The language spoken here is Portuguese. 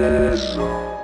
Beijo.